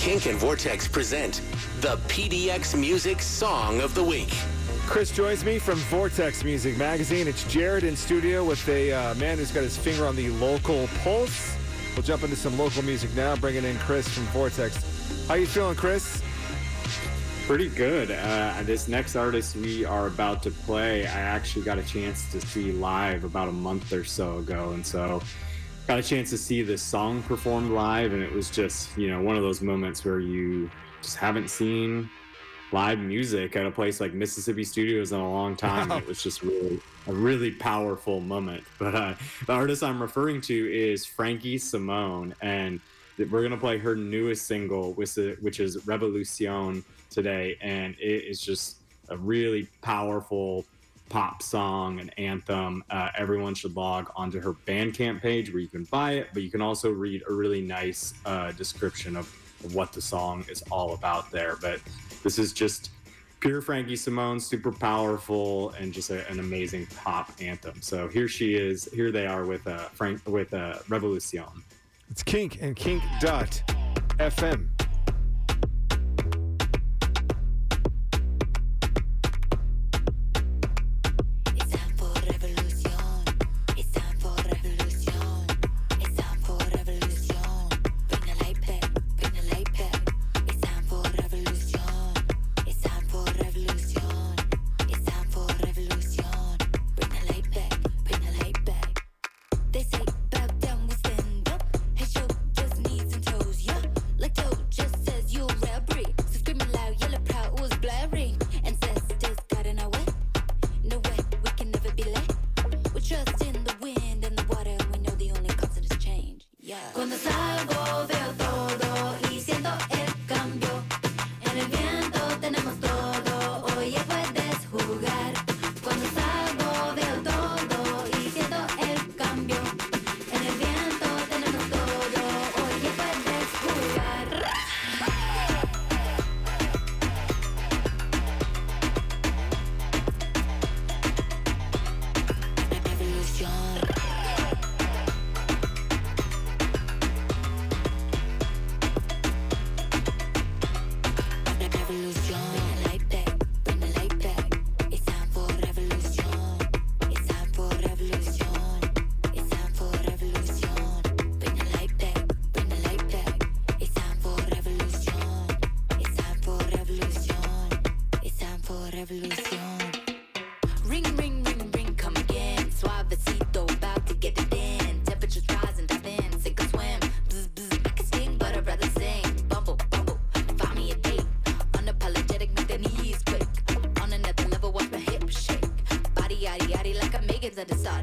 Kink and Vortex present the PDX Music Song of the Week. Chris joins me from Vortex Music Magazine. It's Jared in studio with a uh, man who's got his finger on the local pulse. We'll jump into some local music now, bringing in Chris from Vortex. How you feeling, Chris? Pretty good. Uh, this next artist we are about to play, I actually got a chance to see live about a month or so ago, and so got a chance to see this song performed live, and it was just you know one of those moments where you just haven't seen live music at a place like Mississippi Studios in a long time. It was just really a really powerful moment. But uh, the artist I'm referring to is Frankie Simone, and we're gonna play her newest single, which is, which is Revolucion today, and it is just a really powerful pop song and anthem. Uh, everyone should log onto her Bandcamp page where you can buy it, but you can also read a really nice uh, description of, what the song is all about there. But this is just pure Frankie Simone, super powerful, and just a, an amazing pop anthem. So here she is. Here they are with uh, Frank with uh, Revolucion. It's Kink and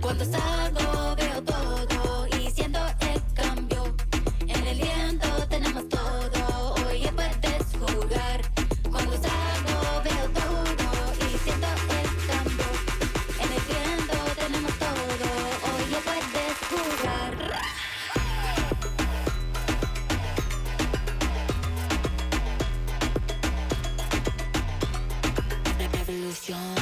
Cuando salgo veo todo y siento el cambio. En el viento tenemos todo, hoy puedes jugar. Cuando salgo veo todo y siento el cambio. En el viento tenemos todo, hoy puedes jugar. Revolución.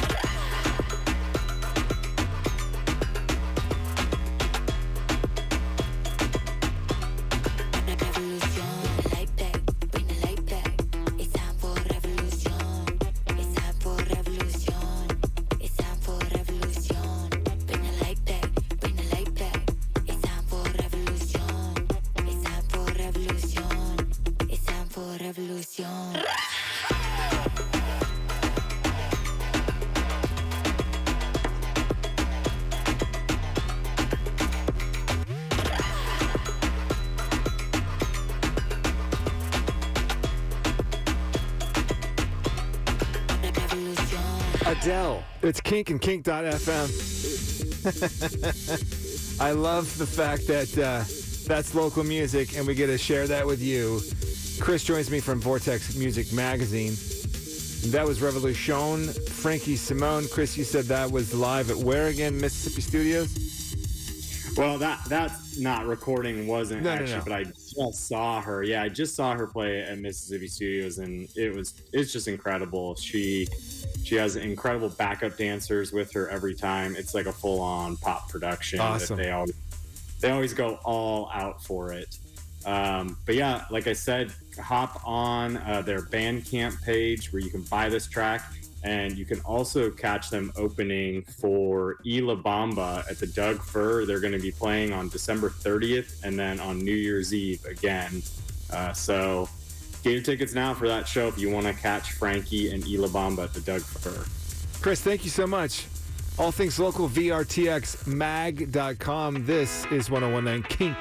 Adele. It's kink and kink.fm. I love the fact that uh, that's local music and we get to share that with you. Chris joins me from Vortex Music Magazine. That was Revolution. Frankie Simone. Chris, you said that was live at where again? Mississippi Studios? Well, that that not recording wasn't No, no, actually, no. but I just saw her. Yeah, I just saw her play at Mississippi Studios, and it was it's just incredible. She she has incredible backup dancers with her every time. It's like a full on pop production. Awesome. That they always they always go all out for it. Um, but yeah, like I said, hop on uh, their Bandcamp page where you can buy this track. And you can also catch them opening for Y La Bamba at the Doug Fir. They're going to be playing on December 30th and then on New Year's Eve again. Uh, so get your tickets now for that show if you want to catch Frankie and Y La Bamba at the Doug Fir. Chris, thank you so much. All things local, VRTXmag.com. This is 1019 Kink.